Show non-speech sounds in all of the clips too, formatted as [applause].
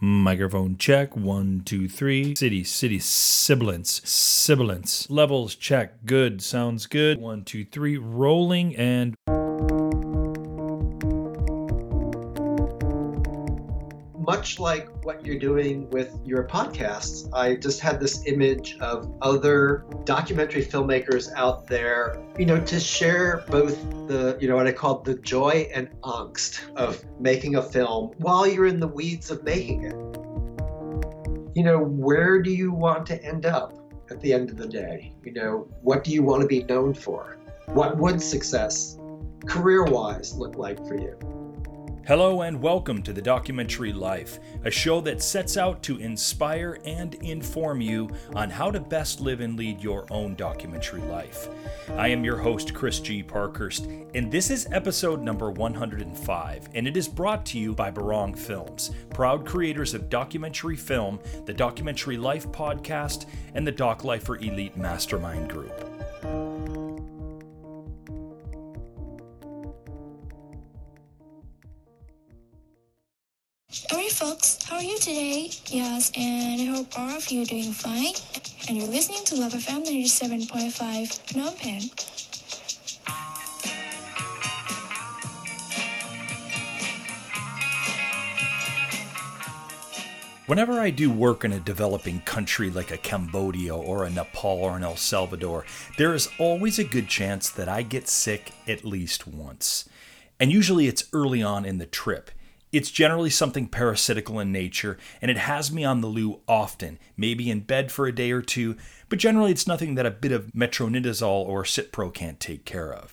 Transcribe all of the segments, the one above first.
Microphone check. One, two, three. City, city, sibilance, sibilance. Levels check. Good. Sounds good. One, two, three. Rolling and. Much like what you're doing with your podcasts, I just had this image of other documentary filmmakers out there, you know, to share both the, you know, what I call the joy and angst of making a film while you're in the weeds of making it. You know, where do you want to end up at the end of the day? You know, what do you want to be known for? What would success, career wise, look like for you? Hello and welcome to the Documentary Life, a show that sets out to inspire and inform you on how to best live and lead your own documentary life. I am your host, Chris G. Parkhurst, and this is episode number 105, and it is brought to you by Barong Films, proud creators of documentary film, the Documentary Life podcast, and the Doc Lifer Elite Mastermind Group. Alright folks, how are you today? Yes, and I hope all of you are doing fine. And you're listening to Love FM 97.5 Phnom Penh. Whenever I do work in a developing country like a Cambodia or a Nepal or an El Salvador, there is always a good chance that I get sick at least once. And usually it's early on in the trip. It's generally something parasitical in nature, and it has me on the loo often, maybe in bed for a day or two, but generally it's nothing that a bit of metronidazole or Cipro can't take care of.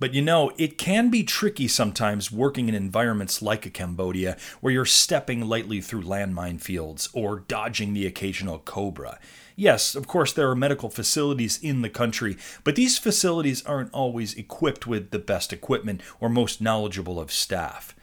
But you know, it can be tricky sometimes working in environments like a Cambodia where you're stepping lightly through landmine fields or dodging the occasional cobra. Yes, of course, there are medical facilities in the country, but these facilities aren't always equipped with the best equipment or most knowledgeable of staff.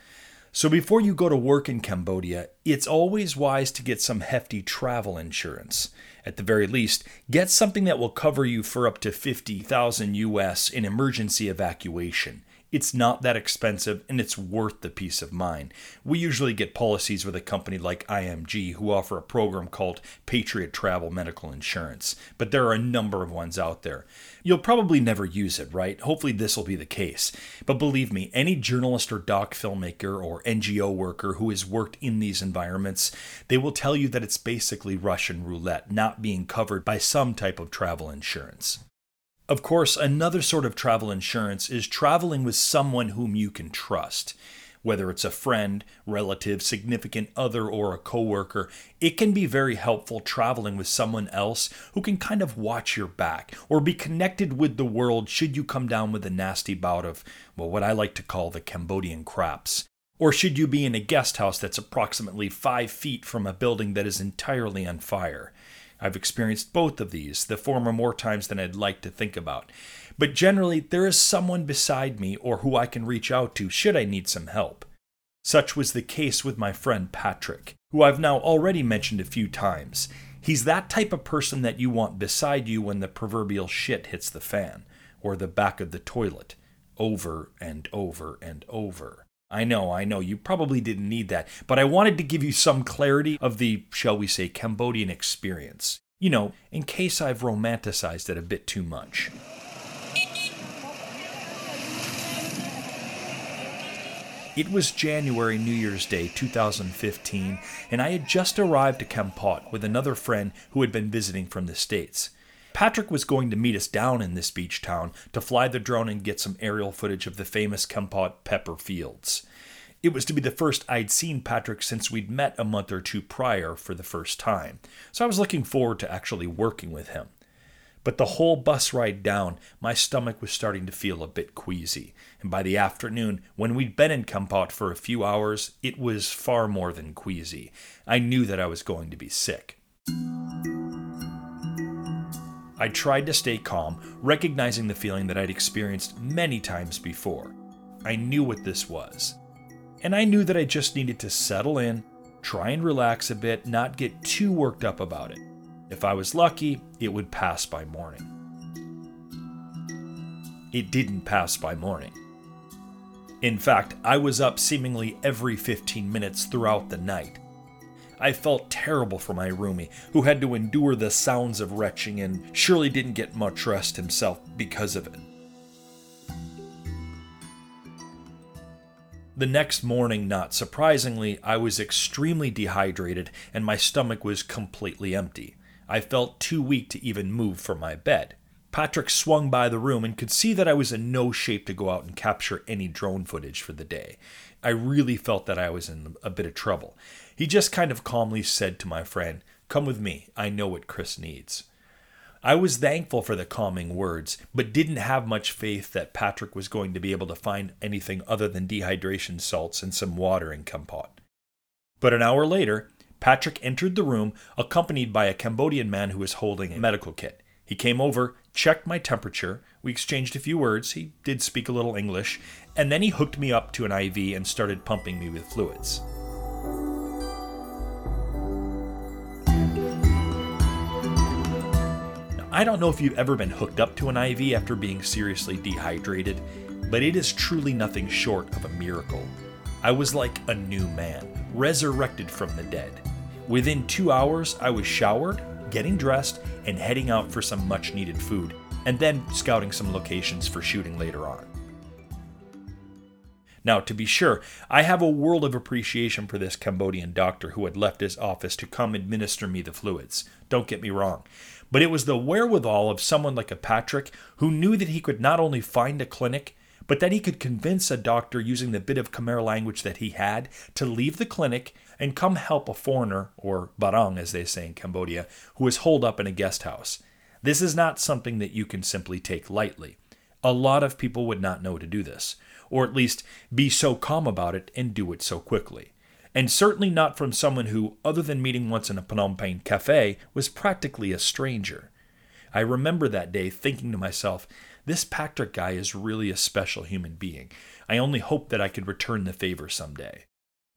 So before you go to work in Cambodia, it's always wise to get some hefty travel insurance. At the very least, get something that will cover you for up to 50,000 US in emergency evacuation. It's not that expensive and it's worth the peace of mind. We usually get policies with a company like IMG who offer a program called Patriot Travel Medical Insurance, but there are a number of ones out there. You'll probably never use it, right? Hopefully, this will be the case. But believe me, any journalist or doc filmmaker or NGO worker who has worked in these environments, they will tell you that it's basically Russian roulette, not being covered by some type of travel insurance. Of course, another sort of travel insurance is traveling with someone whom you can trust. Whether it's a friend, relative, significant other, or a coworker, it can be very helpful traveling with someone else who can kind of watch your back or be connected with the world should you come down with a nasty bout of, well, what I like to call the Cambodian craps. Or should you be in a guest house that's approximately five feet from a building that is entirely on fire? I've experienced both of these, the former more times than I'd like to think about. But generally, there is someone beside me or who I can reach out to should I need some help. Such was the case with my friend Patrick, who I've now already mentioned a few times. He's that type of person that you want beside you when the proverbial shit hits the fan, or the back of the toilet, over and over and over. I know, I know, you probably didn't need that, but I wanted to give you some clarity of the, shall we say, Cambodian experience. You know, in case I've romanticized it a bit too much. It was January New Year's Day 2015, and I had just arrived to Kampot with another friend who had been visiting from the States. Patrick was going to meet us down in this beach town to fly the drone and get some aerial footage of the famous Kampot pepper fields. It was to be the first I'd seen Patrick since we'd met a month or two prior for the first time, so I was looking forward to actually working with him. But the whole bus ride down, my stomach was starting to feel a bit queasy, and by the afternoon, when we'd been in Kampot for a few hours, it was far more than queasy. I knew that I was going to be sick. I tried to stay calm, recognizing the feeling that I'd experienced many times before. I knew what this was. And I knew that I just needed to settle in, try and relax a bit, not get too worked up about it. If I was lucky, it would pass by morning. It didn't pass by morning. In fact, I was up seemingly every 15 minutes throughout the night. I felt terrible for my roomie, who had to endure the sounds of retching and surely didn't get much rest himself because of it. The next morning, not surprisingly, I was extremely dehydrated and my stomach was completely empty. I felt too weak to even move from my bed. Patrick swung by the room and could see that I was in no shape to go out and capture any drone footage for the day. I really felt that I was in a bit of trouble. He just kind of calmly said to my friend, Come with me, I know what Chris needs. I was thankful for the calming words, but didn't have much faith that Patrick was going to be able to find anything other than dehydration salts and some water in Kampot. But an hour later, Patrick entered the room accompanied by a Cambodian man who was holding a medical kit. He came over, checked my temperature, we exchanged a few words, he did speak a little English, and then he hooked me up to an IV and started pumping me with fluids. I don't know if you've ever been hooked up to an IV after being seriously dehydrated, but it is truly nothing short of a miracle. I was like a new man, resurrected from the dead. Within two hours, I was showered, getting dressed, and heading out for some much needed food, and then scouting some locations for shooting later on. Now, to be sure, I have a world of appreciation for this Cambodian doctor who had left his office to come administer me the fluids. Don't get me wrong. But it was the wherewithal of someone like a Patrick who knew that he could not only find a clinic, but that he could convince a doctor using the bit of Khmer language that he had to leave the clinic and come help a foreigner, or barang as they say in Cambodia, who was holed up in a guest house. This is not something that you can simply take lightly. A lot of people would not know to do this, or at least be so calm about it and do it so quickly and certainly not from someone who, other than meeting once in a Phnom Penh cafe, was practically a stranger. I remember that day thinking to myself, this Patrick guy is really a special human being. I only hope that I could return the favor someday.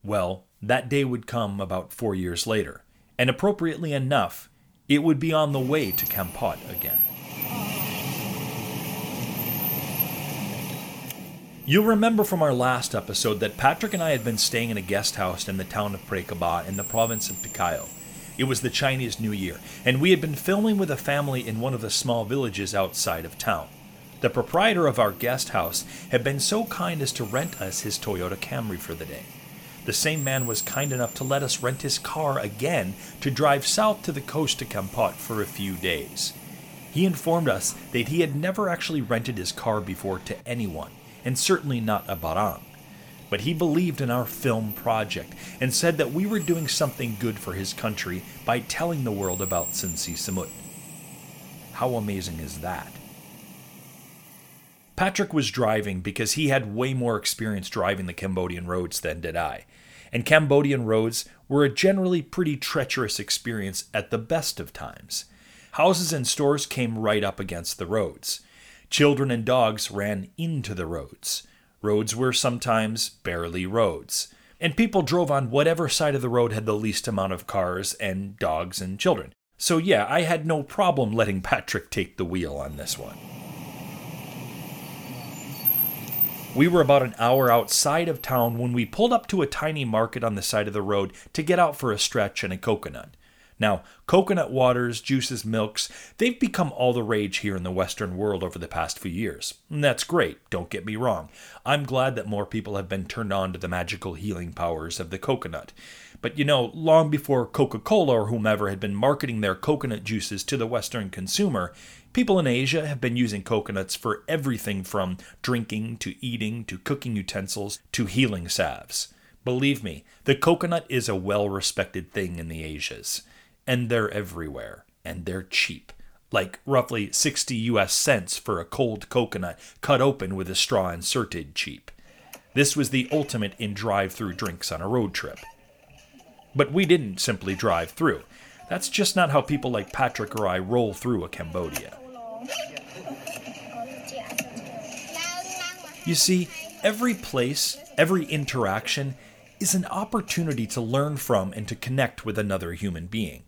Well, that day would come about four years later, and appropriately enough, it would be on the way to Kampot again. You'll remember from our last episode that Patrick and I had been staying in a guest house in the town of Prekaba in the province of Pikayo. It was the Chinese New Year, and we had been filming with a family in one of the small villages outside of town. The proprietor of our guest house had been so kind as to rent us his Toyota Camry for the day. The same man was kind enough to let us rent his car again to drive south to the coast to Kampot for a few days. He informed us that he had never actually rented his car before to anyone and certainly not a barang. But he believed in our film project and said that we were doing something good for his country by telling the world about Sinn Sisamouth. How amazing is that? Patrick was driving because he had way more experience driving the Cambodian roads than did I. And Cambodian roads were a generally pretty treacherous experience at the best of times. Houses and stores came right up against the roads. Children and dogs ran into the roads. Roads were sometimes barely roads. And people drove on whatever side of the road had the least amount of cars and dogs and children. So, yeah, I had no problem letting Patrick take the wheel on this one. We were about an hour outside of town when we pulled up to a tiny market on the side of the road to get out for a stretch and a coconut. Now, coconut waters, juices, milks, they've become all the rage here in the Western world over the past few years. And that's great, don't get me wrong. I'm glad that more people have been turned on to the magical healing powers of the coconut. But you know, long before Coca Cola or whomever had been marketing their coconut juices to the Western consumer, people in Asia have been using coconuts for everything from drinking to eating to cooking utensils to healing salves. Believe me, the coconut is a well respected thing in the Asias and they're everywhere, and they're cheap. Like roughly 60 US cents for a cold coconut cut open with a straw inserted cheap. This was the ultimate in drive through drinks on a road trip. But we didn't simply drive through. That's just not how people like Patrick or I roll through a Cambodia. You see, every place, every interaction is an opportunity to learn from and to connect with another human being.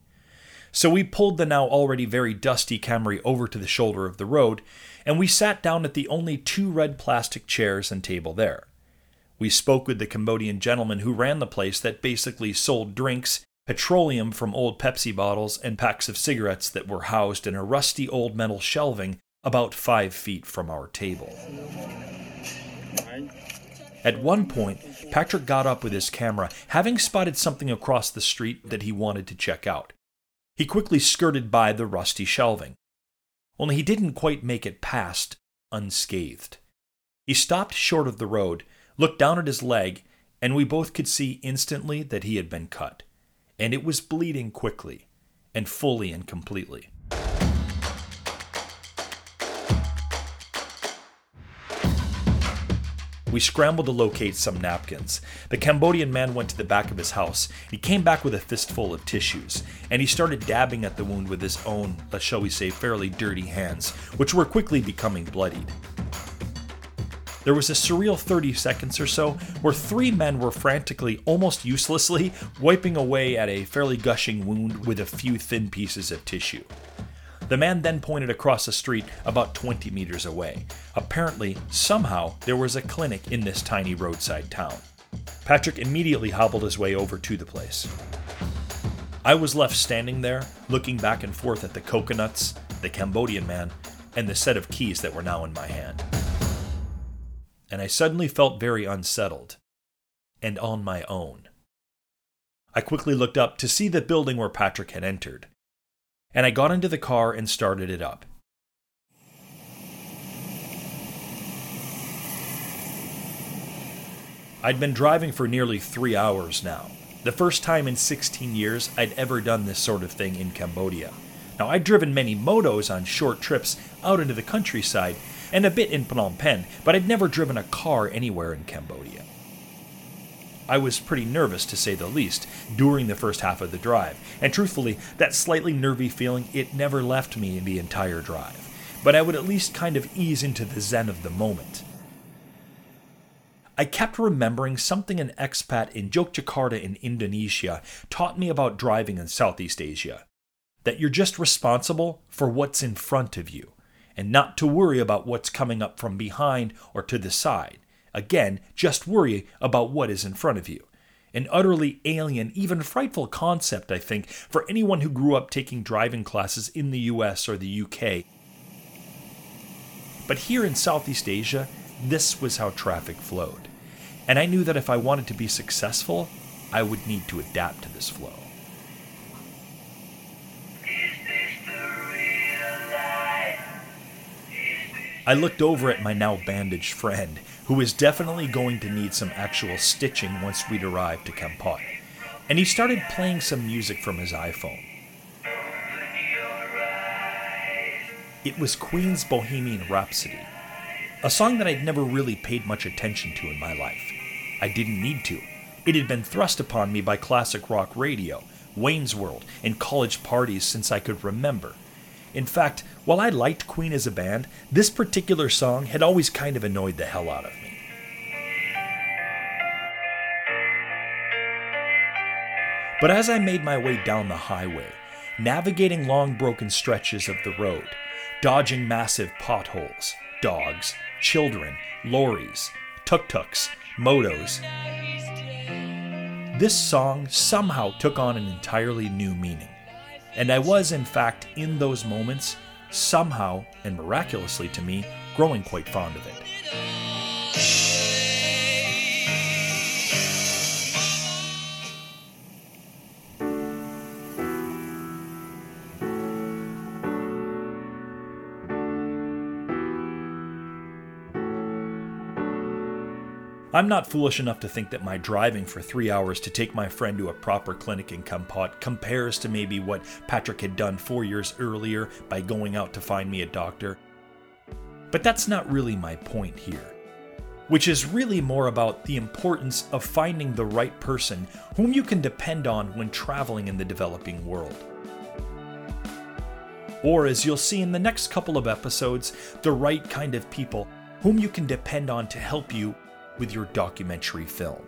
So we pulled the now already very dusty Camry over to the shoulder of the road, and we sat down at the only two red plastic chairs and table there. We spoke with the Cambodian gentleman who ran the place that basically sold drinks, petroleum from old Pepsi bottles, and packs of cigarettes that were housed in a rusty old metal shelving about five feet from our table. At one point, Patrick got up with his camera, having spotted something across the street that he wanted to check out. He quickly skirted by the rusty shelving. Only he didn't quite make it past unscathed. He stopped short of the road, looked down at his leg, and we both could see instantly that he had been cut. And it was bleeding quickly, and fully and completely. We scrambled to locate some napkins. The Cambodian man went to the back of his house. He came back with a fistful of tissues, and he started dabbing at the wound with his own, let's shall we say, fairly dirty hands, which were quickly becoming bloodied. There was a surreal 30 seconds or so where three men were frantically, almost uselessly, wiping away at a fairly gushing wound with a few thin pieces of tissue. The man then pointed across the street about 20 meters away. Apparently, somehow, there was a clinic in this tiny roadside town. Patrick immediately hobbled his way over to the place. I was left standing there, looking back and forth at the coconuts, the Cambodian man, and the set of keys that were now in my hand. And I suddenly felt very unsettled and on my own. I quickly looked up to see the building where Patrick had entered and I got into the car and started it up. I'd been driving for nearly three hours now, the first time in 16 years I'd ever done this sort of thing in Cambodia. Now, I'd driven many motos on short trips out into the countryside and a bit in Phnom Penh, but I'd never driven a car anywhere in Cambodia. I was pretty nervous, to say the least, during the first half of the drive, and truthfully, that slightly nervy feeling, it never left me in the entire drive. But I would at least kind of ease into the zen of the moment. I kept remembering something an expat in Yogyakarta in Indonesia taught me about driving in Southeast Asia that you're just responsible for what's in front of you, and not to worry about what's coming up from behind or to the side. Again, just worry about what is in front of you. An utterly alien, even frightful concept, I think, for anyone who grew up taking driving classes in the US or the UK. But here in Southeast Asia, this was how traffic flowed. And I knew that if I wanted to be successful, I would need to adapt to this flow. I looked over at my now bandaged friend who is definitely going to need some actual stitching once we'd arrived to Kampot. And he started playing some music from his iPhone. It was Queen's Bohemian Rhapsody, a song that I'd never really paid much attention to in my life. I didn't need to. It had been thrust upon me by classic rock radio, Wayne's World, and college parties since I could remember. In fact, while I liked Queen as a band, this particular song had always kind of annoyed the hell out of me. But as I made my way down the highway, navigating long broken stretches of the road, dodging massive potholes, dogs, children, lorries, tuk tuks, motos, this song somehow took on an entirely new meaning. And I was, in fact, in those moments, somehow and miraculously to me, growing quite fond of it. I'm not foolish enough to think that my driving for three hours to take my friend to a proper clinic in Kampot compares to maybe what Patrick had done four years earlier by going out to find me a doctor. But that's not really my point here, which is really more about the importance of finding the right person whom you can depend on when traveling in the developing world. Or, as you'll see in the next couple of episodes, the right kind of people whom you can depend on to help you with your documentary film.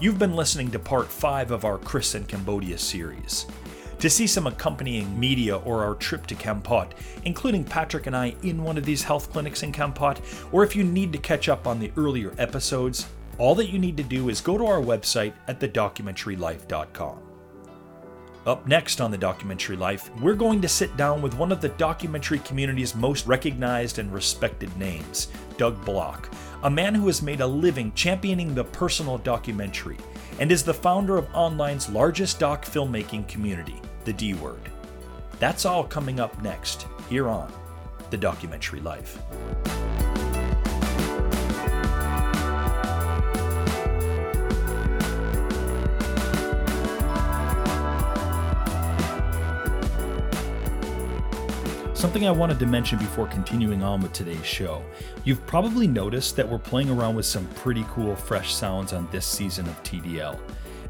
You've been listening to part 5 of our Chris in Cambodia series. To see some accompanying media or our trip to Kampot, including Patrick and I in one of these health clinics in Kampot, or if you need to catch up on the earlier episodes, all that you need to do is go to our website at thedocumentarylife.com. Up next on The Documentary Life, we're going to sit down with one of the documentary community's most recognized and respected names, Doug Block, a man who has made a living championing the personal documentary and is the founder of online's largest doc filmmaking community, The D Word. That's all coming up next here on The Documentary Life. Something I wanted to mention before continuing on with today's show. You've probably noticed that we're playing around with some pretty cool fresh sounds on this season of TDL.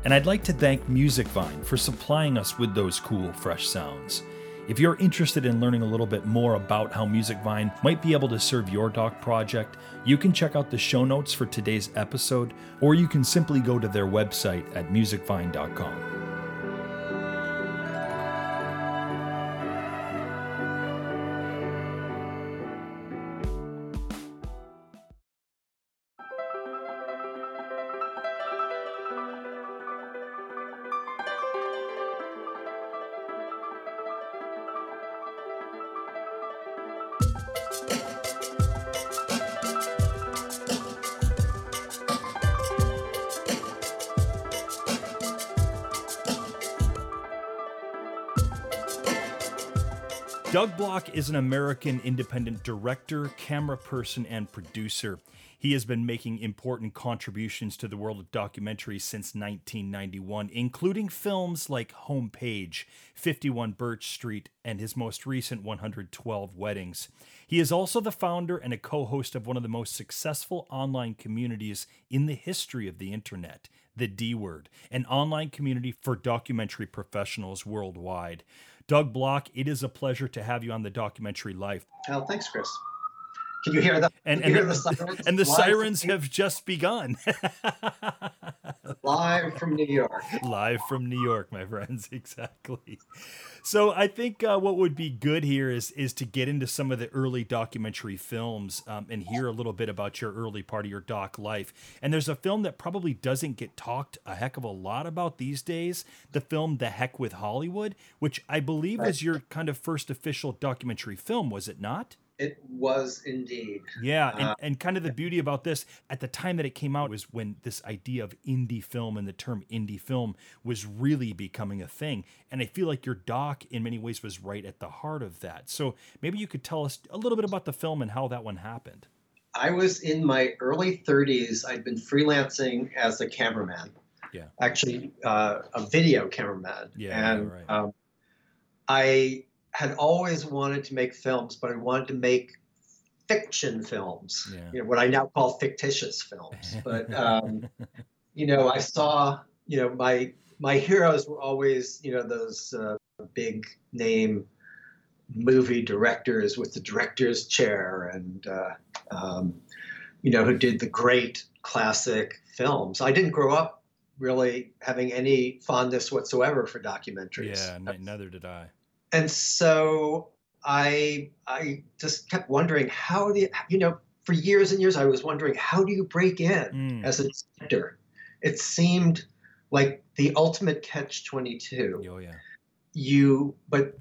And I'd like to thank Musicvine for supplying us with those cool fresh sounds. If you're interested in learning a little bit more about how Musicvine might be able to serve your doc project, you can check out the show notes for today's episode, or you can simply go to their website at musicvine.com. Doug Block is an American independent director, camera person, and producer. He has been making important contributions to the world of documentary since 1991, including films like Homepage, 51 Birch Street, and his most recent 112 Weddings. He is also the founder and a co host of one of the most successful online communities in the history of the internet, the D Word, an online community for documentary professionals worldwide. Doug Block, it is a pleasure to have you on the documentary Life. Oh, thanks, Chris. Can you hear that? And, and, hear the sirens? and the sirens have just begun. [laughs] Live from New York. Live from New York, my friends. [laughs] Exactly. So I think uh, what would be good here is is to get into some of the early documentary films um, and hear a little bit about your early part of your doc life. And there's a film that probably doesn't get talked a heck of a lot about these days. The film The Heck with Hollywood, which I believe right. was your kind of first official documentary film, was it not? It was indeed. Yeah, and, uh, and kind of the beauty about this at the time that it came out was when this idea of indie film and the term indie film was really becoming a thing. And I feel like your doc, in many ways, was right at the heart of that. So maybe you could tell us a little bit about the film and how that one happened. I was in my early 30s. I'd been freelancing as a cameraman. Yeah. Actually, uh, a video cameraman. Yeah. And right. um, I had always wanted to make films, but I wanted to make fiction films, yeah. you know, what I now call fictitious films. [laughs] But um, you know, I saw, you know, my my heroes were always, you know, those uh, big name movie directors with the director's chair, and uh, um, you know, who did the great classic films. I didn't grow up really having any fondness whatsoever for documentaries. Yeah, neither did I and so I I just kept wondering how the you, know for years and years I was wondering how do you break in mm. as a director? It seemed like the ultimate catch twenty two. Oh yeah. You but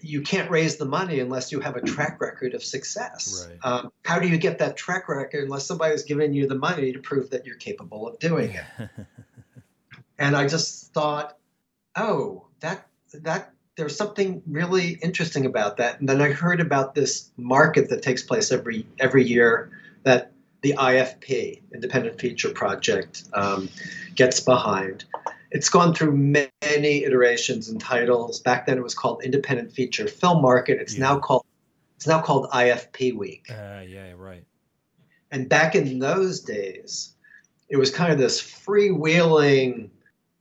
you can't raise the money unless you have a track record of success. Right. Um, how do you get that track record unless somebody has given you the money to prove that you're capable of doing it? [laughs] and I just thought, oh, that that there's something really interesting about that. And then I heard about this market that takes place every every year that the IFP, Independent Feature Project, um, gets behind. It's gone through many iterations and titles. Back then, it was called Independent Feature Film Market. It's yeah. now called it's now called IFP Week. Uh, yeah, right. And back in those days, it was kind of this freewheeling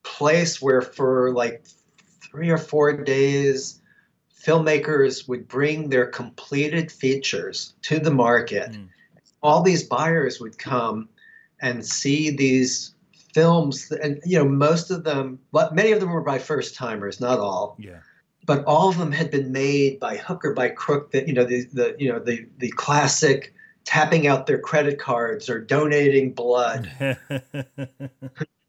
place where for like three or four days, filmmakers would bring their completed features to the market. Mm. All these buyers would come and see these films, and you know, most of them, but many of them were by first timers, not all. Yeah. but all of them had been made by hook or by crook. That you know the the you know the the classic tapping out their credit cards or donating blood. [laughs]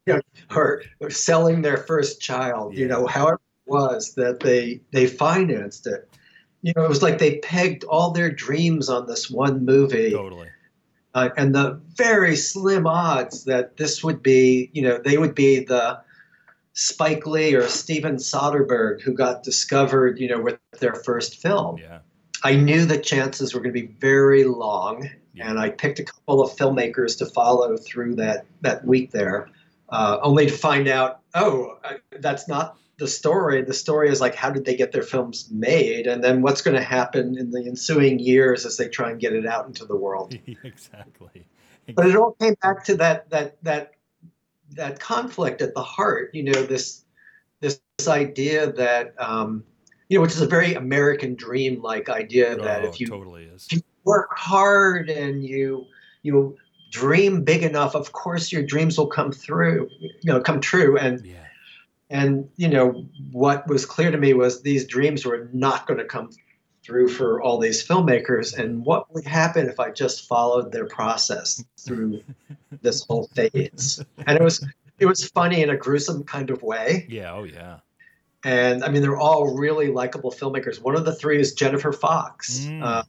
you know, or, or selling their first child, yeah. you know, however was that they they financed it. You know, it was like they pegged all their dreams on this one movie. Totally. Uh, and the very slim odds that this would be, you know, they would be the Spike Lee or Steven Soderbergh who got discovered, you know, with their first film. Yeah. I knew the chances were going to be very long, yeah. and I picked a couple of filmmakers to follow through that that week there, uh, only to find out, oh, that's not the story. The story is like, how did they get their films made, and then what's going to happen in the ensuing years as they try and get it out into the world. [laughs] exactly. But it all came back to that that that that conflict at the heart. You know, this this, this idea that um, you know, which is a very American dream like idea that oh, if you totally is. If you work hard and you you dream big enough, of course your dreams will come through, you know, come true. And yeah. And you know what was clear to me was these dreams were not going to come through for all these filmmakers. And what would happen if I just followed their process through this whole phase? And it was it was funny in a gruesome kind of way. Yeah. Oh yeah. And I mean, they're all really likable filmmakers. One of the three is Jennifer Fox. Mm. Uh,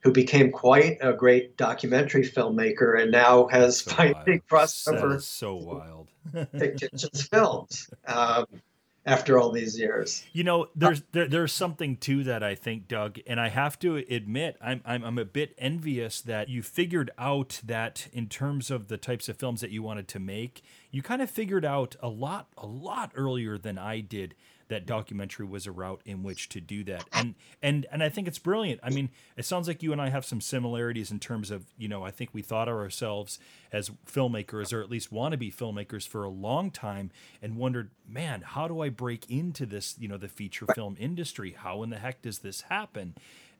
who became quite a great documentary filmmaker and now has so finally crossed over so wild fictitious films um, after all these years. You know, there's there, there's something to that I think, Doug, and I have to admit I'm, I'm I'm a bit envious that you figured out that in terms of the types of films that you wanted to make, you kind of figured out a lot a lot earlier than I did that documentary was a route in which to do that. And and and I think it's brilliant. I mean, it sounds like you and I have some similarities in terms of, you know, I think we thought of ourselves as filmmakers or at least want to be filmmakers for a long time and wondered, man, how do I break into this, you know, the feature film industry? How in the heck does this happen?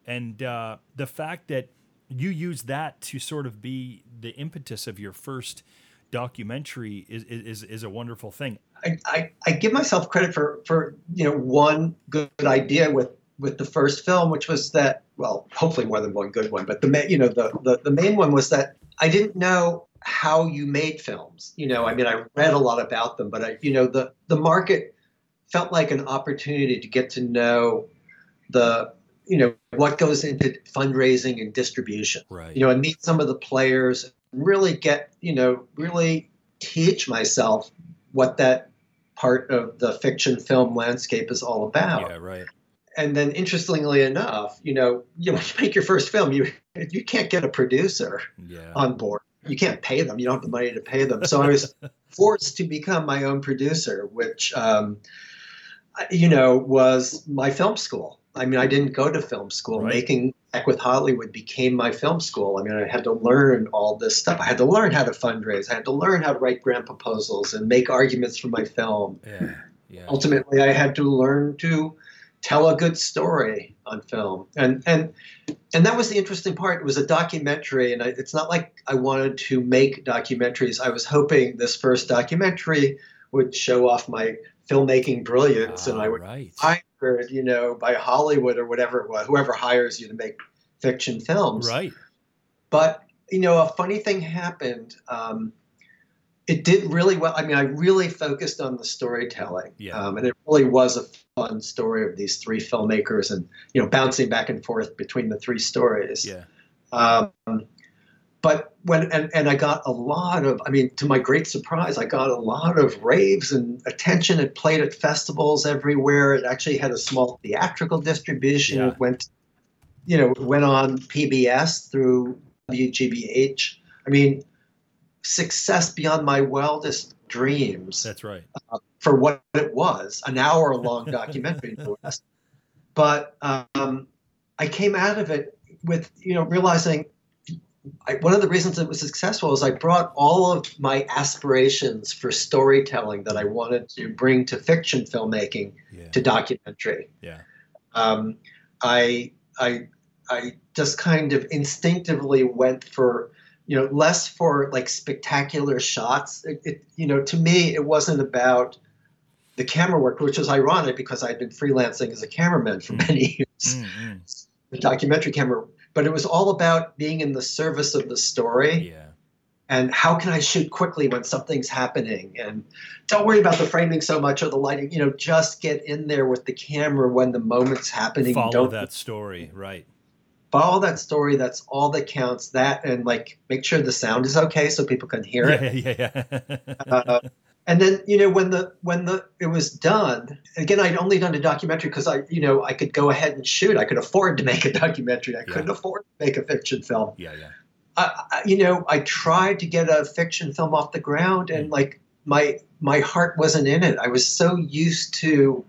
And uh, the fact that you use that to sort of be the impetus of your first documentary is, is is a wonderful thing. I, I, I, give myself credit for for you know one good idea with with the first film, which was that well, hopefully more than one good one, but the you know the, the the main one was that I didn't know how you made films. You know, I mean, I read a lot about them, but I you know the the market felt like an opportunity to get to know the you know what goes into fundraising and distribution. Right. You know, and meet some of the players, really get you know really teach myself what that part of the fiction film landscape is all about. Yeah, right. And then, interestingly enough, you know, you, [laughs] when you make your first film, you you can't get a producer yeah. on board. You can't pay them. You don't have the money to pay them. So I was [laughs] forced to become my own producer, which, um, you know, was my film school. I mean, I didn't go to film school. Right. Making Heck with Hollywood became my film school. I mean, I had to learn all this stuff. I had to learn how to fundraise. I had to learn how to write grant proposals and make arguments for my film. Yeah, yeah. Ultimately, I had to learn to tell a good story on film, and and and that was the interesting part. It was a documentary, and I, it's not like I wanted to make documentaries. I was hoping this first documentary would show off my filmmaking brilliance, and I would right. Hired, you know, by Hollywood or whatever, it was, whoever hires you to make fiction films. Right. But you know, a funny thing happened. Um, it did really well. I mean, I really focused on the storytelling, yeah. um, and it really was a fun story of these three filmmakers, and you know, bouncing back and forth between the three stories. Yeah. Um, but when and, and I got a lot of I mean to my great surprise I got a lot of raves and attention it played at festivals everywhere it actually had a small theatrical distribution Yeah. it went you know went on PBS through WGBH I mean success beyond my wildest dreams That's right. for what it was an hour long [laughs] documentary but um, I came out of it with you know realizing I, one of the reasons it was successful is I brought all of my aspirations for storytelling that I wanted to bring to fiction filmmaking Yeah. to documentary. Yeah. Um, I I I just kind of instinctively went for you know less for like spectacular shots. It, it, you know to me it wasn't about the camera work, which was ironic because I'd been freelancing as a cameraman for Mm. many years, Mm-mm. the documentary camera. But it was all about being in the service of the story Yeah. and how can I shoot quickly when something's happening and don't worry about the framing so much or the lighting. You know, just get in there with the camera when the moment's happening. Follow don't that story, right? follow that story. That's all that counts. That and like make sure the sound is okay so people can hear it. Yeah, yeah, yeah. Uh, and then you know when the when the it was done again i'd only done a documentary because i you know i could go ahead and shoot. I could afford to make a documentary. I couldn't afford to make a fiction film. Yeah, yeah. I, I, you know i tried to get a fiction film off the ground and mm. like my my heart wasn't in it. I was so used to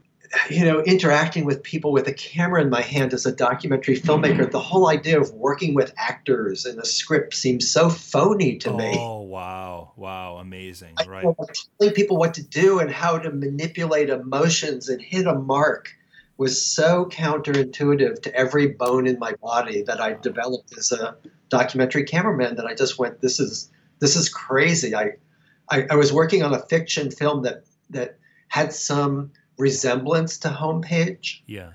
you know interacting with people with a camera in my hand as a documentary filmmaker. Mm-hmm. The whole idea of working with actors in a script seems so phony to me. Oh wow, wow, amazing, I right? telling people what to do and how to manipulate emotions and hit a mark was so counterintuitive to every bone in my body that I developed as a documentary cameraman that I just went, this is this is crazy. I I, I was working on a fiction film that that had some resemblance to Homepage. Yeah.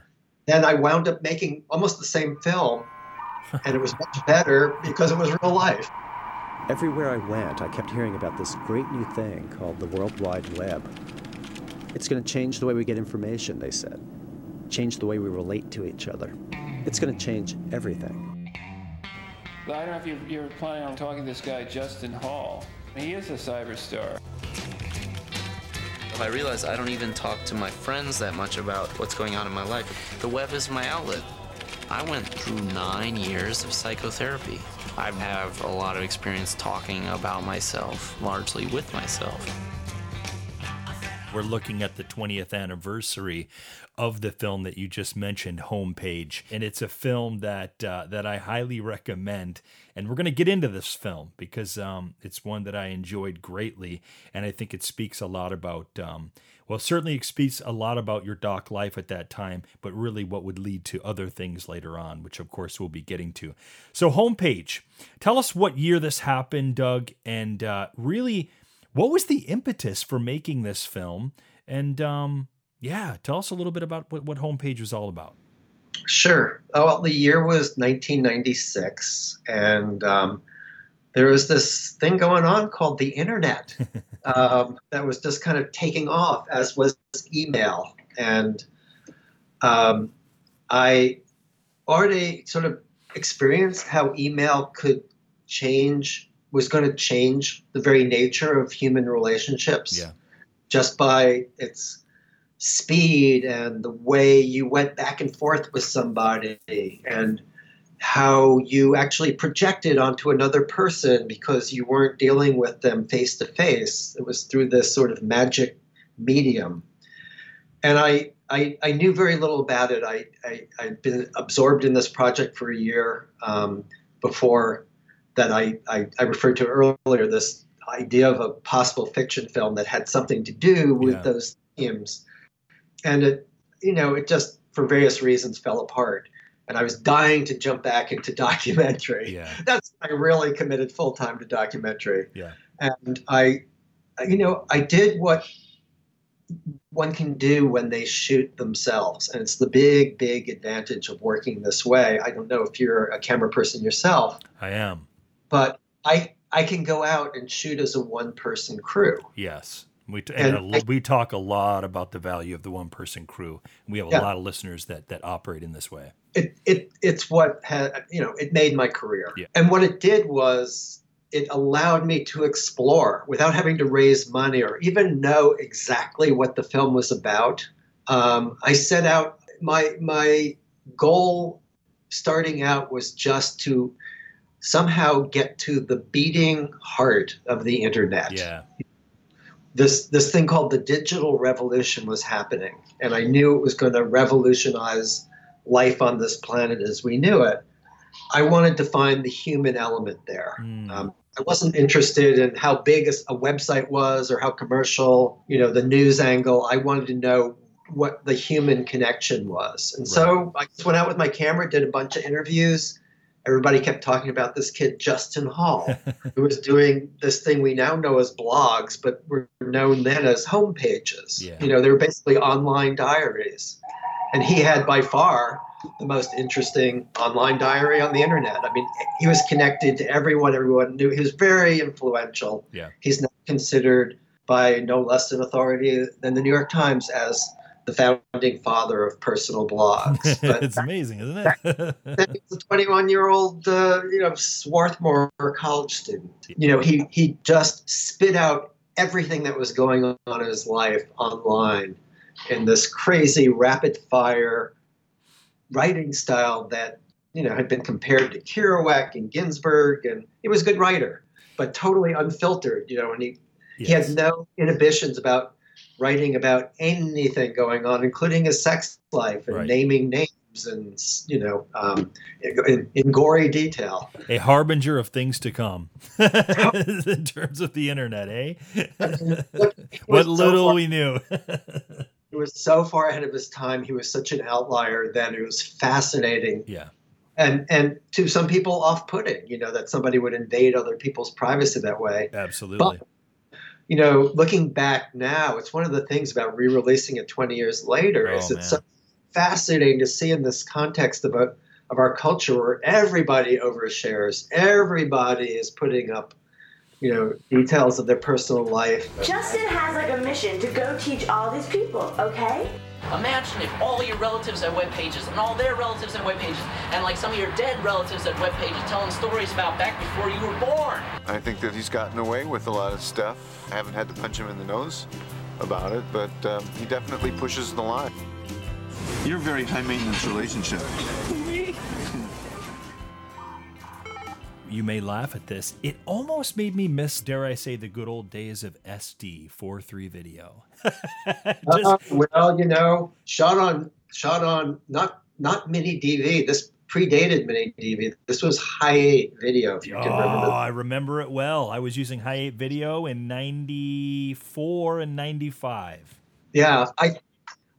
Then I wound up making almost the same film, [laughs] and it was much better because it was real life. Everywhere I went, I kept hearing about this great new thing called the World Wide Web. It's going to change the way we get information, they said. Change the way we relate to each other. It's going to change everything. But I don't know if you're, you're planning on talking to this guy, Justin Hall. He is a cyberstar. I realize I don't even talk to my friends that much about what's going on in my life. The web is my outlet. I went through nine years of psychotherapy. I have a lot of experience talking about myself, largely with myself. We're looking at the 20th anniversary of the film that you just mentioned, Homepage, and it's a film that uh, that I highly recommend. And we're going to get into this film because um, it's one that I enjoyed greatly, and I think it speaks a lot about. Um, well, certainly it speaks a lot about your doc life at that time, but really what would lead to other things later on, which of course we'll be getting to. So, Homepage, tell us what year this happened, Doug, and uh, really what was the impetus for making this film? And um, yeah, tell us a little bit about what, what Homepage was all about. Sure. Well, the year was 1996, and um, there was this thing going on called the internet [laughs] um, that was just kind of taking off, as was email. And um, I already sort of experienced how email could change, was going to change the very nature of human relationships Yeah. just by its speed and the way you went back and forth with somebody and how you actually projected onto another person because you weren't dealing with them face to face. It was through this sort of magic medium. And I, I, I knew very little about it. I, I, I'd been absorbed in this project for a year um, before that I, I, I referred to earlier, this idea of a possible fiction film that had something to do with Yeah. those themes. And it, you know, it just, for various reasons, fell apart. And I was dying to jump back into [laughs] documentary. Yeah. That's when I really committed full time to documentary. Yeah. And I, you know, I did what one can do when they shoot themselves. And it's the big, big advantage of working this way. I don't know if you're a camera person yourself, I am. but I I can go out and shoot as a one person crew. Yes. We, t- and And we talk a lot about the value of the one person crew. We have a Yeah. lot of listeners that, that operate in this way. It it it's what had you know it made my career. Yeah. And what it did was it allowed me to explore without having to raise money or even know exactly what the film was about. Um, I set out my my goal starting out was just to somehow get to the beating heart of the internet. Yeah. This this thing called the digital revolution was happening, and I knew it was going to revolutionize life on this planet as we knew it. I wanted to find the human element there. Mm. Um, I wasn't interested in how big a, a website was or how commercial, you know, the news angle. I wanted to know what the human connection was. And so I just went out with my camera, did a bunch of interviews, everybody kept talking about this kid Justin Hall, [laughs] who was doing this thing we now know as blogs, but were known then as home pages. Yeah. You know, they were basically online diaries, and he had by far the most interesting online diary on the internet. I mean, he was connected to everyone. Everyone knew he was very influential. Yeah. He's now considered by no less an authority than the New York Times as the founding father of personal blogs. [laughs] But it's amazing, isn't it? he's a 21 year old, uh, you know, Swarthmore college student. You know, he he just spit out everything that was going on in his life online in this crazy rapid fire writing style that you know had been compared to Kerouac and Ginsberg, and he was a good writer, but totally unfiltered. You know, and he he had no inhibitions about writing about anything going on, including his sex life and Right. naming names and you know um, in, in gory detail. a harbinger of things to come [laughs] [laughs] in terms of the internet, eh? [laughs] What was so little we knew. He was so far ahead of his time. He was such an outlier then. It was fascinating yeah, and and to some people off-putting. You know that somebody would invade other people's privacy that way. absolutely. You know, looking back now, it's one of the things about re-releasing it 20 years later Oh, is man. it's so fascinating to see in this context of a, of our culture where everybody overshares, everybody is putting up, you know, details of their personal life. Justin has like a mission to go teach all these people, okay? Imagine if all your relatives had web pages and all their relatives had web pages and like some of your dead relatives had web pages telling stories about back before you were born. I think that he's gotten away with a lot of stuff. I haven't had to punch him in the nose about it, but um, he definitely pushes the line. You're a very high maintenance relationship. You may laugh at this. It almost made me miss, dare I say, the good old days of SD 4.3 video. [laughs] Just- Uh, well, you know, shot on shot on not not mini DV. This predated mini DV. This was high eight video. If you Oh, can remember. Oh, I remember it well. I was using High 8 video in 94 and 95. Yeah, I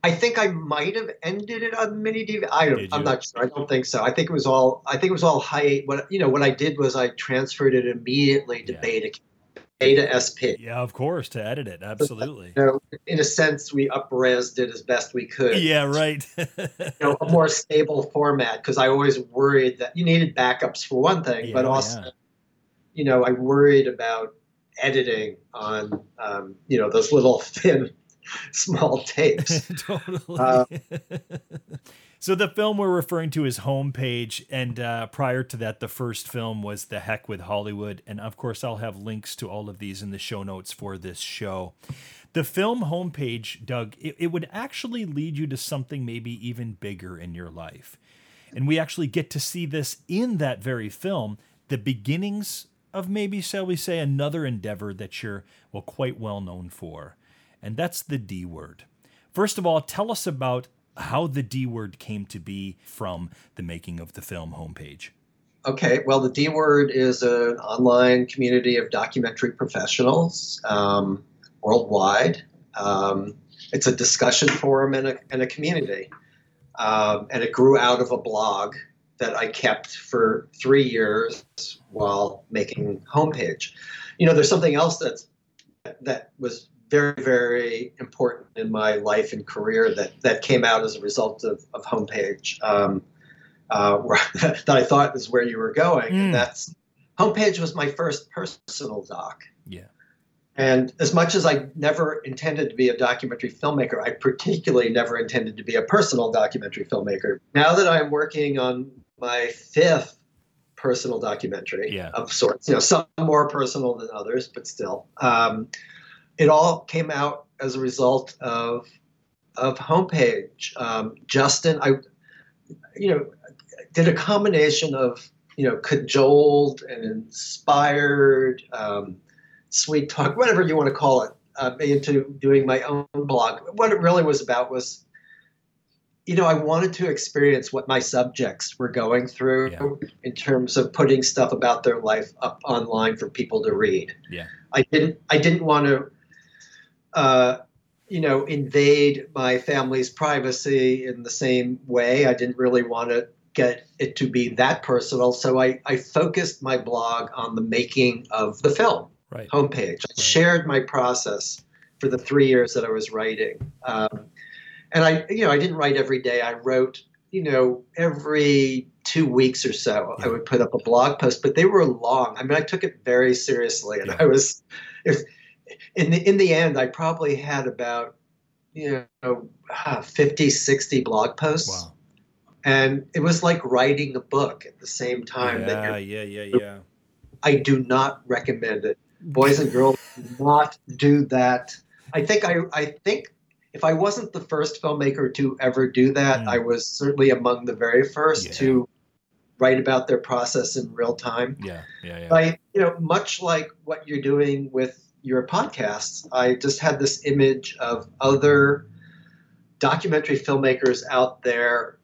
I think I might have ended it on mini DV. I, I'm not sure. I don't think so. I think it was all. I think it was all high eight. What you know? What I did was I transferred it immediately to Yeah. Beta Beta SP. Yeah, of course, to edit it. Absolutely. You know, in a sense, we upresed it as best we could. Yeah, right. [laughs] You know, a more stable format because I always worried that you needed backups for one thing, Yeah, but also, yeah. you know, I worried about editing on, um, you know, those little [laughs] thin, [laughs] small tapes. [laughs] totally. Uh, [laughs] so the film we're referring to is Homepage, and uh, prior to that, the first film was The Heck with Hollywood, and of course, I'll have links to all of these in the show notes for this show. The film Homepage, Doug, it, it would actually lead you to something maybe even bigger in your life, and we actually get to see this in that very film, the beginnings of maybe, shall we say, another endeavor that you're well quite well known for, and that's the D word. First of all, tell us about how the D word came to be from the making of the film homepage. Okay, well, the D Word is an online community of documentary professionals um, worldwide. Um, it's a discussion forum and a, and a community. Um, and it grew out of a blog that I kept for three years while making homepage. You know, there's something else that's that was very, very important in my life and career that, that came out as a result of, of homepage. Um, uh, [laughs] that I thought was where you were going. Mm. And that's homepage was my first personal doc. Yeah. And as much as I never intended to be a documentary filmmaker, I particularly never intended to be a personal documentary filmmaker. Now that I'm working on my fifth personal documentary Yeah. of sorts, you know, some more personal than others, but still, um, it all came out as a result of of homepage. Um, Justin, I, you know, did a combination of you know cajoled and inspired, um, sweet talk, whatever you want to call it, uh, into doing my own blog. What it really was about was, you know, I wanted to experience what my subjects were going through Yeah. in terms of putting stuff about their life up online for people to read. Yeah. I didn't. I didn't want to. Uh, you know, invade my family's privacy in the same way. I didn't really want to get it to be that personal. So I, I focused my blog on the making of the film right. homepage. I shared my process for the three years that I was writing. Um, and I, you know, I didn't write every day. I wrote, you know, every two weeks or so, yeah. I would put up a blog post, but they were long. I mean, I took it very seriously, and yeah. I was, if in the in the end, I probably had about, you know, 50, 60 blog posts. Wow and it was like writing a book at the same time. Yeah, that yeah, yeah, yeah. I do not recommend it. Boys and girls, [laughs] do not do that. I think I, I think if I wasn't the first filmmaker to ever do that, mm. I was certainly among the very first yeah. to write about their process in real time. Yeah, yeah, yeah. I, you know, much like what you're doing with your podcasts, I just had this image of other documentary filmmakers out there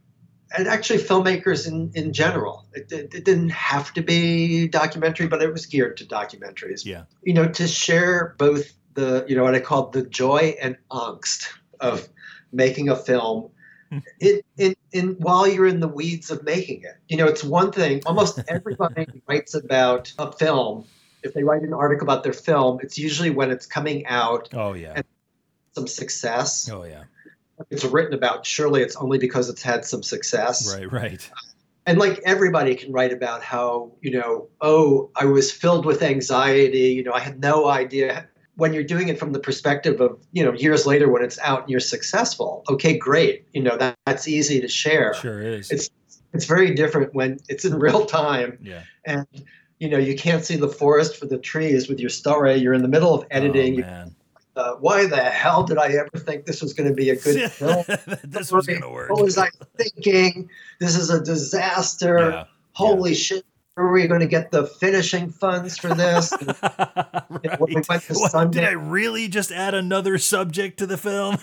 and actually filmmakers in, in general. It, it, it, didn't have to be documentary, but it was geared to documentaries. Yeah. You know, to share both the, you know, what I call the joy and angst of making a film [laughs] in, in, in while you're in the weeds of making it. You know, it's one thing, almost everybody [laughs] writes about a film. If they write an article about their film, it's usually when it's coming out. Oh, yeah. some success. Oh, yeah it's written about, surely it's only because it's had some success. Right, right. And like everybody can write about how, you know, oh, I was filled with anxiety, you know, I had no idea. When you're doing it from the perspective of, you know, years later when it's out and you're successful, okay, great. You know, that, that's easy to share. Sure is. It's it's very different when it's in real time. Yeah. And you know, you can't see the forest for the trees with your story. You're in the middle of editing. Oh, uh, why the hell did I ever think this was going to be a good [laughs] film? this was going to work. What was I thinking? This is a disaster. Yeah. Holy yeah. shit. Where are we going to get the finishing funds for this? [laughs] right. we what, did I really just add another subject to the film?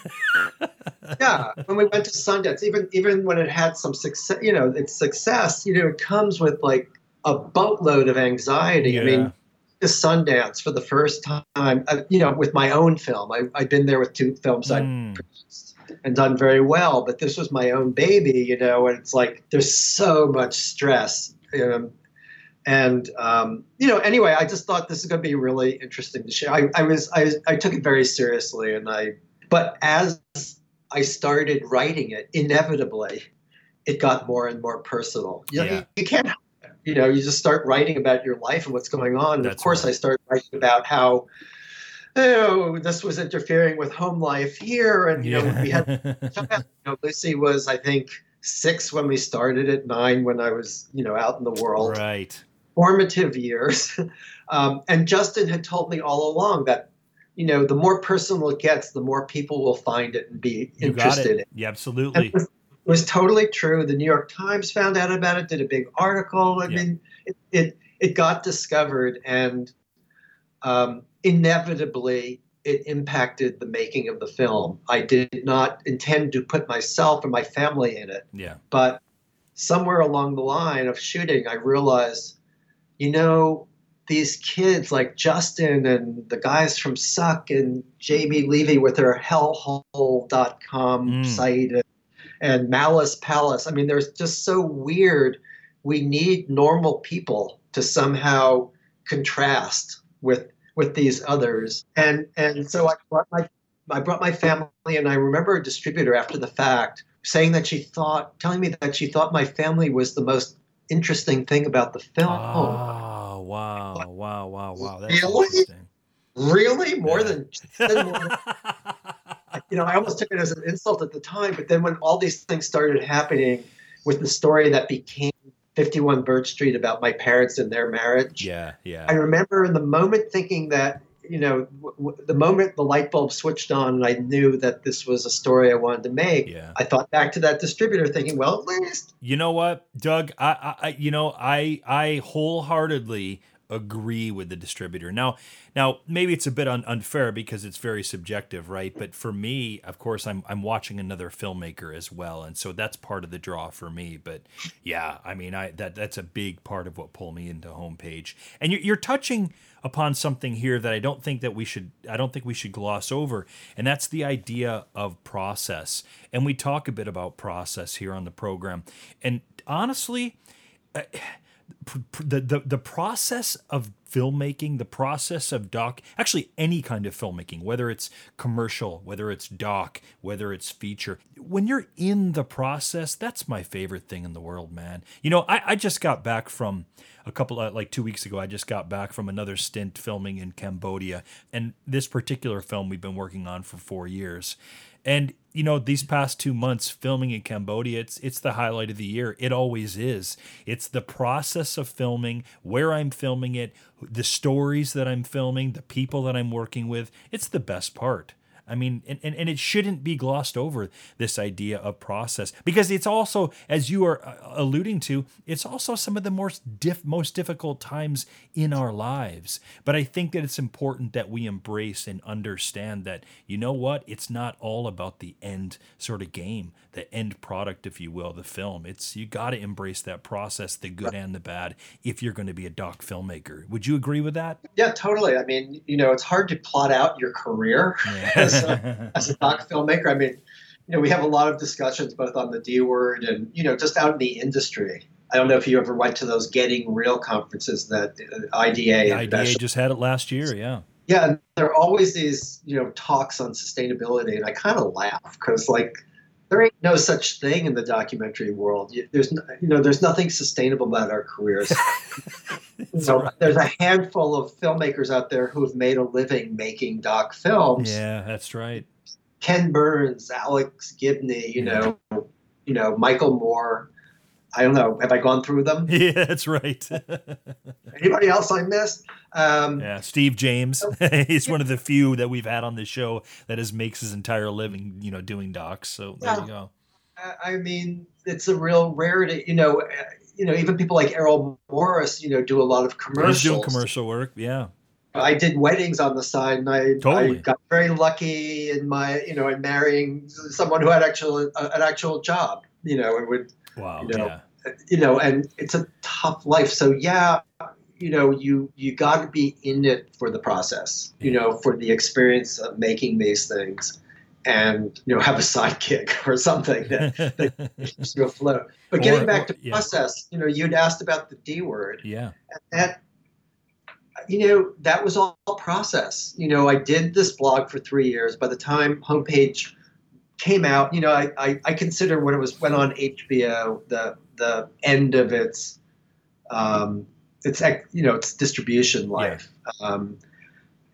[laughs] yeah, when we went to Sundance, even even when it had some success, you know, its success, you know, it comes with like a boatload of anxiety. Yeah. I mean, to Sundance for the first time, uh, you know, with my own film. I, I've been there with two films mm. I produced and done very well, but this was my own baby, you know, and it's like there's so much stress. You know, and um, you know, anyway, I just thought this is going to be really interesting to share. I, I was I, I took it very seriously, and I but as I started writing it, inevitably, it got more and more personal. You, know, yeah. you, you can't you know, you just start writing about your life and what's going on. And That's of course, right. I started writing about how, oh, this was interfering with home life here. And, you Yeah. know, we had, [laughs] you know, Lucy was, I think, six when we started at nine when I was, you know, out in the world. Right. Formative years. [laughs] Um, and Justin had told me all along that, you know, the more personal it gets, the more people will find it and be You got interested in it. it. Yeah, absolutely. It was- it was totally true. The New York Times found out about it, did a big article. I Yeah. mean, it, it it got discovered, and um, inevitably it impacted the making of the film. I did not intend to put myself or my family in it, Yeah. but somewhere along the line of shooting, I realized, you know, these kids like Justin and the guys from Suck and JB Levy with their hellhole.com Mm. site and, and Malice Palace. I mean, they're just so weird. We need normal people to somehow contrast with with these others. And and so I brought my I brought my family and I remember a distributor after the fact saying that she thought telling me that she thought my family was the most interesting thing about the film. Ah, oh, wow, wow, wow, wow. That's Really? Really? More Yeah. than, than more than- you know, I almost took it as an insult at the time, but then when all these things started happening with the story that became 51 Birch Street about my parents and their marriage, yeah, yeah. I remember in the moment thinking that, you know, w- w- the moment the light bulb switched on and I knew that this was a story I wanted to make, Yeah. I thought back to that distributor thinking, well, at least You know what, Doug? I, I, I- you know, I, I wholeheartedly agree with the distributor. Now, now maybe it's a bit un- unfair because it's very subjective, right? But for me, of course, I'm, I'm watching another filmmaker as well, and so that's part of the draw for me. But yeah, I mean, I that that's a big part of what pulled me into homepage. And you're, you're touching upon something here that I don't think that we should I don't think we should gloss over and that's the idea of process and we talk a bit about process here on the program and honestly, uh, the, the the process of filmmaking, the process of doc, actually any kind of filmmaking, whether it's commercial, whether it's doc, whether it's feature, when you're in the process, that's my favorite thing in the world, man. You know, I, I just got back from a couple of, like two weeks ago, I just got back from another stint filming in Cambodia. And this particular film we've been working on for four years. And you know, these past two months filming in Cambodia, it's it's the highlight of the year. It always is. It's the process of filming, where I'm filming it, the stories that I'm filming, the people that I'm working with. It's the best part. I mean, and, and, and it shouldn't be glossed over this idea of process because it's also, as you are uh, alluding to, it's also some of the most diff, most difficult times in our lives. But I think that it's important that we embrace and understand that you know what, it's not all about the end sort of game, the end product, if you will, the film. It's you got to embrace that process, the good and the bad, if you're going to be a doc filmmaker. Would you agree with that? Yeah, totally. I mean, you know, it's hard to plot out your career. [laughs] Yeah. as, a, [laughs] as a doc filmmaker. I mean, you know, we have a lot of discussions both on the D word and you know just out in the industry. I don't know if you ever went to those Getting Real conferences that uh, IDA. IDA just had it last year. Yeah. Yeah, there are always these you know talks on sustainability, and I kind of laugh because like there ain't no such thing in the documentary world. There's you know there's nothing sustainable about our careers. [laughs] so right. there's a handful of filmmakers out there who have made a living making doc films. Yeah, that's right. Ken Burns, Alex Gibney, you know, you know, Michael Moore. I don't know. Have I gone through them? [laughs] Yeah, that's right. [laughs] Anybody else I missed? Um, yeah, Steve James. [laughs] He's one of the few that we've had on the show that has makes his entire living, you know, doing docs. So there you go. I mean, it's a real rarity. You know, you know, even people like Errol Morris, you know, do a lot of commercials. He's doing commercial work, yeah. I did weddings on the side, and I, totally. I got very lucky in my, you know, in marrying someone who had actual uh, an actual job, you know, and would, wow, you know, yeah. You know, and it's a tough life. So yeah, you know, you you got to be in it for the process, you know, for the experience of making these things and you know have a sidekick [laughs] or something that, that keeps you afloat. But getting or, back to yeah. process, you know, you'd asked about the D word. Yeah. that you know that was all process. You know, I did this blog for three years. By the time homepage came out, you know, I, I, I consider when it was went on HBO the the end of its um, its you know its distribution life. Yeah. Um,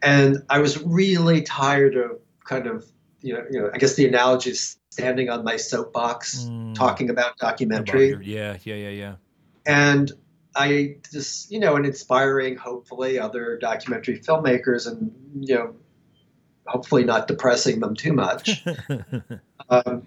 and I was really tired of kind of you know, you know, I guess the analogy is standing on my soapbox mm. talking about documentary. yeah, yeah, yeah, yeah. And I just, you know, and inspiring, hopefully, other documentary filmmakers, and you know, hopefully not depressing them too much. [laughs] um,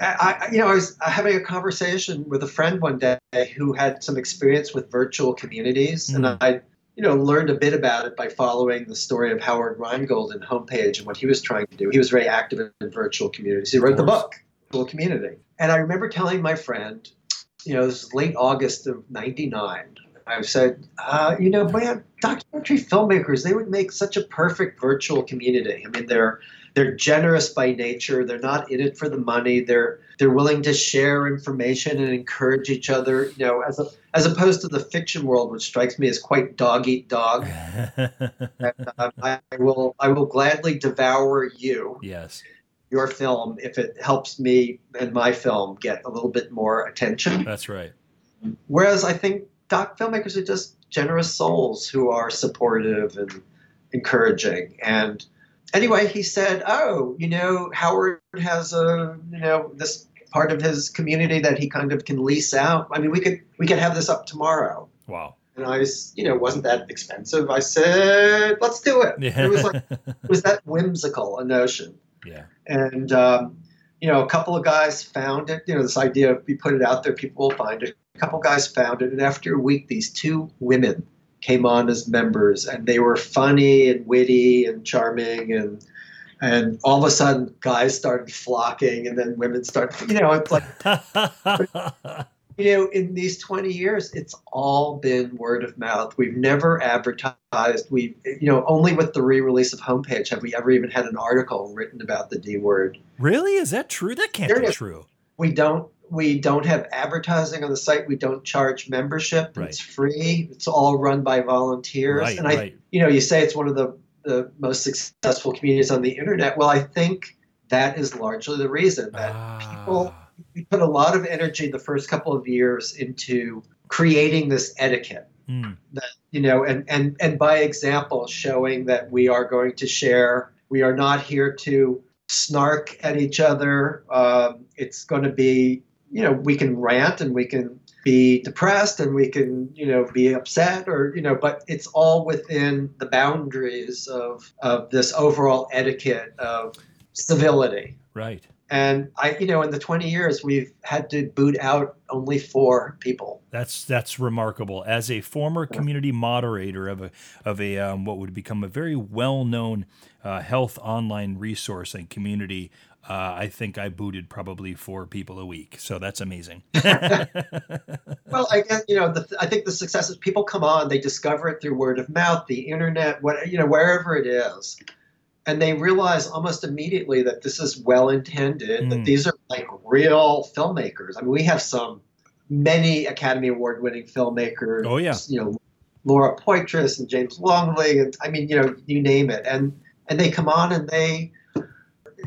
I, you know, I was having a conversation with a friend one day who had some experience with virtual communities, mm. and I you know, learned a bit about it by following the story of Howard Rheingold and Homepage and what he was trying to do. He was very active in virtual communities. He wrote the book, Virtual Community. And I remember telling my friend, you know, this was late August of 99. I said, uh, you know, man, documentary filmmakers, they would make such a perfect virtual community. I mean, they're they're generous by nature. They're not in it for the money. They're they're willing to share information and encourage each other. You know, as a, as opposed to the fiction world, which strikes me as quite dog eat dog. [laughs] and, uh, I will I will gladly devour you. Yes. Your film, if it helps me and my film get a little bit more attention. That's right. Whereas I think doc filmmakers are just generous souls who are supportive and encouraging and anyway, he said, "Oh, you know, Howard has a you know this part of his community that he kind of can lease out. I mean, we could we could have this up tomorrow." Wow. And I was, you know, wasn't that expensive. I said, "Let's do it." Yeah. It was like [laughs] it was that whimsical a notion. Yeah. And um, you know, a couple of guys found it. You know, this idea of we put it out there, people will find it. A couple guys found it, and after a week, these two women came on as members, and they were funny and witty and charming, and and all of a sudden, guys started flocking, and then women started. You know, it's like. [laughs] you know, in these 20 years, it's all been word of mouth. We've never advertised. We, you know, only with the re-release of Homepage have we ever even had an article written about the D word. Really? Is that true? That can't be true. We don't we don't have advertising on the site. We don't charge membership. Right. It's free. It's all run by volunteers. Right, and I, right. you know, you say it's one of the, the most successful communities on the internet. Well, I think that is largely the reason that people Ah, we put a lot of energy the first couple of years into creating this etiquette mm, that you know and and and by example showing that we are going to share we are not here to snark at each other um, it's going to be you know we can rant and we can be depressed and we can you know be upset or you know but it's all within the boundaries of of this overall etiquette of civility right. and i you know in the 20 years we've had to boot out only four people That's that's remarkable. As a former community moderator of a of a um, what would become a very well known uh, health online resource and community, uh, I think I booted probably four people a week. So that's amazing. [laughs] Well, I guess you know. The, I think the success is people come on, they discover it through word of mouth, the internet, what you know, wherever it is, and they realize almost immediately that this is well intended. Mm. That these are like real filmmakers. I mean, we have some many Academy Award winning filmmakers. Oh, yeah. you know, Laura Poitras and James Longley, and I mean, you know, you name it, and and they come on and they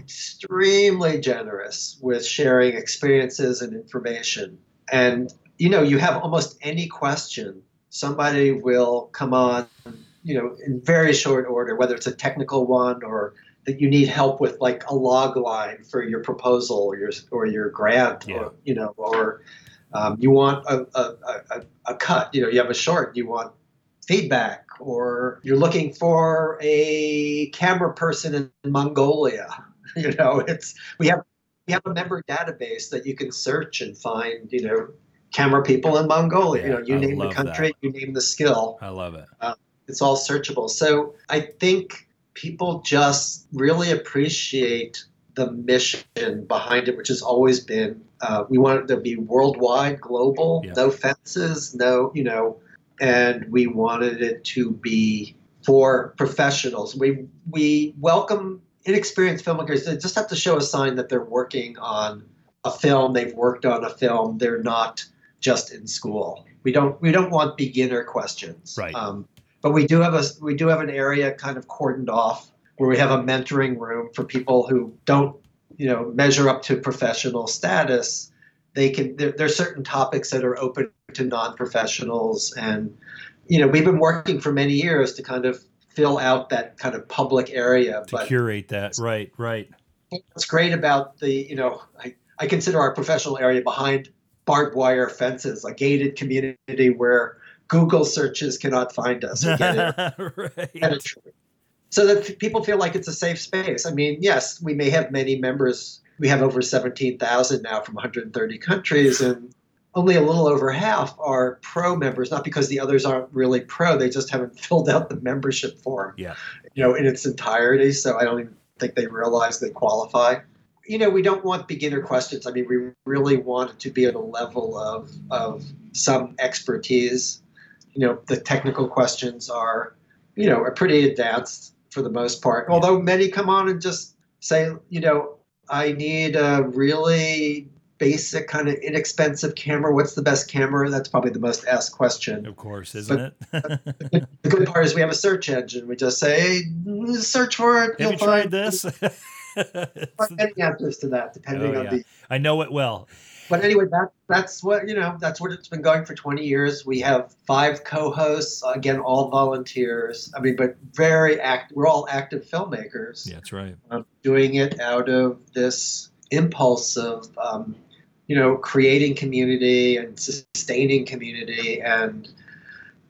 extremely generous with sharing experiences and information and you know you have almost any question somebody will come on you know in very short order whether it's a technical one or that you need help with like a log line for your proposal or your or your grant Yeah. or you know or um, you want a, a, a, a cut you know you have a short you want feedback or you're looking for a camera person in mongolia [laughs] you know it's we have we have a member database that you can search and find you know camera people in mongolia you know you I name the country you name the skill I love it. it's all searchable so i think people just really appreciate the mission behind it which has always been uh, we want it to be worldwide global Yeah. no fences no you know and we wanted it to be for professionals we we welcome inexperienced filmmakers they just have to show a sign that they're working on a film they've worked on a film they're not just in school. We don't we don't want beginner questions. Right. um, but we do have a we do have an area kind of cordoned off where we have a mentoring room for people who don't you know measure up to professional status. They can there, there are certain topics that are open to non-professionals and you know we've been working for many years to kind of fill out that kind of public area To but curate that. Right, right. what's great about the you know I, I consider our professional area behind barbed wire fences a gated community where google searches cannot find us or get in [laughs] right. So that people feel like it's a safe space. I mean, yes, we may have many members. We have over 17,000 now from 130 countries, and only a little over half are pro members, not because the others aren't really pro, they just haven't [laughs] filled out the membership form, Yeah. you know, in its entirety. So I don't even think they realize they qualify. You know, we don't want beginner questions. I mean, we really want it to be at a level of, of some expertise. You know, the technical questions are, you know, are pretty advanced for the most part. Although many come on and just say, you know, I need a really basic kind of inexpensive camera. What's the best camera? That's probably the most asked question. Of course, isn't it? [laughs] The good part is we have a search engine. We just say, "Hey, search for it. Have You'll you tried find this? [laughs] many answers to that, depending Oh, on yeah. the. I know it well. But anyway, that that's what you know. That's what it's been going for 20 years. We have five co-hosts, again, all volunteers. I mean, but very act. We're all active filmmakers Yeah, that's right. um, doing it out of this impulse of um, you know creating community and sustaining community. And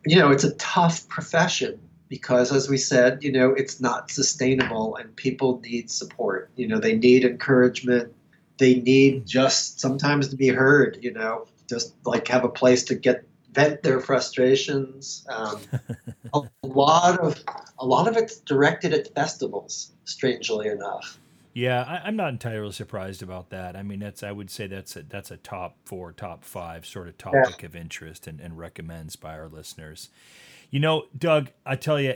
you know it's a tough profession because as we said you know it's not sustainable and people need support. You know they need encouragement. They need just sometimes to be heard you know just like have a place to get vent their frustrations. Um, [laughs] a lot of a lot of it's directed at festivals strangely enough Yeah, I, I'm not entirely surprised about that. I mean, that's I would say that's a, that's a top four, top five sort of topic of interest and, and recommends by our listeners. You know, Doug, I tell you,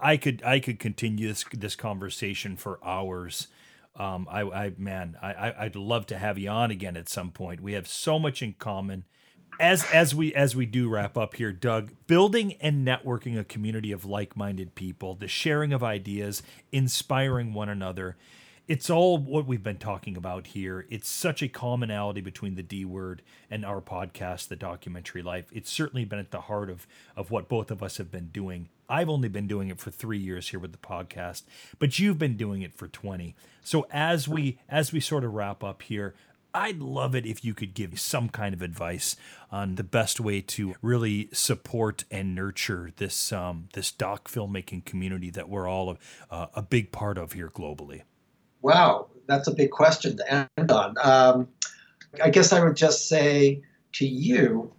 I could I could continue this this conversation for hours Um, I, I man, I, I'd love to have you on again at some point. We have so much in common. As as we as we do wrap up here, Doug, building and networking a community of like-minded people, the sharing of ideas, inspiring one another it's all what we've been talking about here. It's such a commonality between the D word and our podcast, The Documentary Life. It's certainly been at the heart of, of what both of us have been doing. I've only been doing it for three years here with the podcast, but you've been doing it for 20. So as we as we sort of wrap up here, I'd love it if you could give some kind of advice on the best way to really support and nurture this um, this doc filmmaking community that we're all uh, a big part of here globally. Wow, that's a big question to end on. Um, I guess I would just say to you,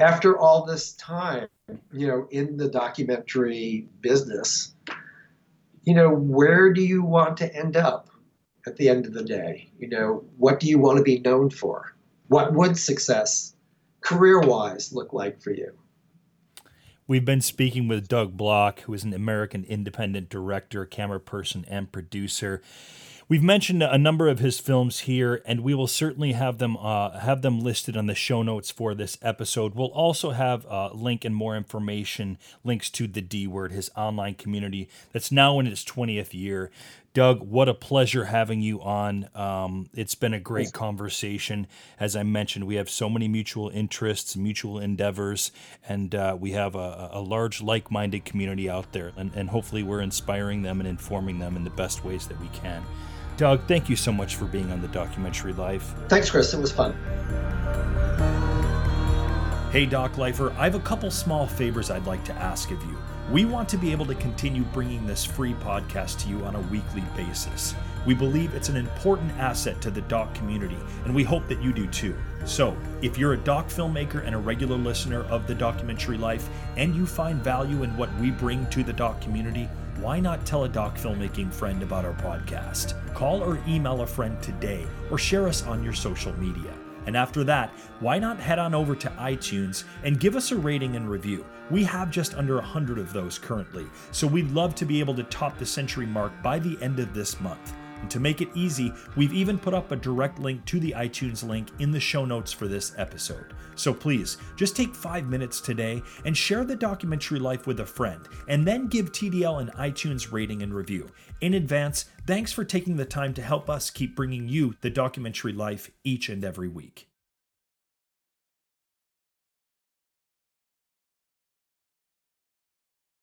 after all this time, you know, in the documentary business, you know, where do you want to end up at the end of the day? You know, what do you want to be known for? What would success, career wise, look like for you? We've been speaking with Doug Block, who is an American independent director, camera person, and producer. We've mentioned a number of his films here, and we will certainly have them uh, have them listed on the show notes for this episode. We'll also have a uh, link and more information, links to the D Word, his online community that's now in its 20th year. Doug, what a pleasure having you on. Um, it's been a great conversation. As I mentioned, we have so many mutual interests, mutual endeavors, and uh, we have a, a large like minded community out there. And, and hopefully, we're inspiring them and informing them in the best ways that we can. Doug, thank you so much for being on the documentary life. Thanks, Chris. It was fun. Hey, Doc Lifer, I have a couple small favors I'd like to ask of you. We want to be able to continue bringing this free podcast to you on a weekly basis. We believe it's an important asset to the doc community, and we hope that you do too. So, if you're a doc filmmaker and a regular listener of the documentary life, and you find value in what we bring to the doc community, why not tell a doc filmmaking friend about our podcast? Call or email a friend today or share us on your social media. And after that, why not head on over to iTunes and give us a rating and review? We have just under 100 of those currently, so we'd love to be able to top the century mark by the end of this month. And to make it easy, we've even put up a direct link to the iTunes link in the show notes for this episode. So please, just take five minutes today and share the documentary life with a friend, and then give TDL an iTunes rating and review. In advance, thanks for taking the time to help us keep bringing you the documentary life each and every week.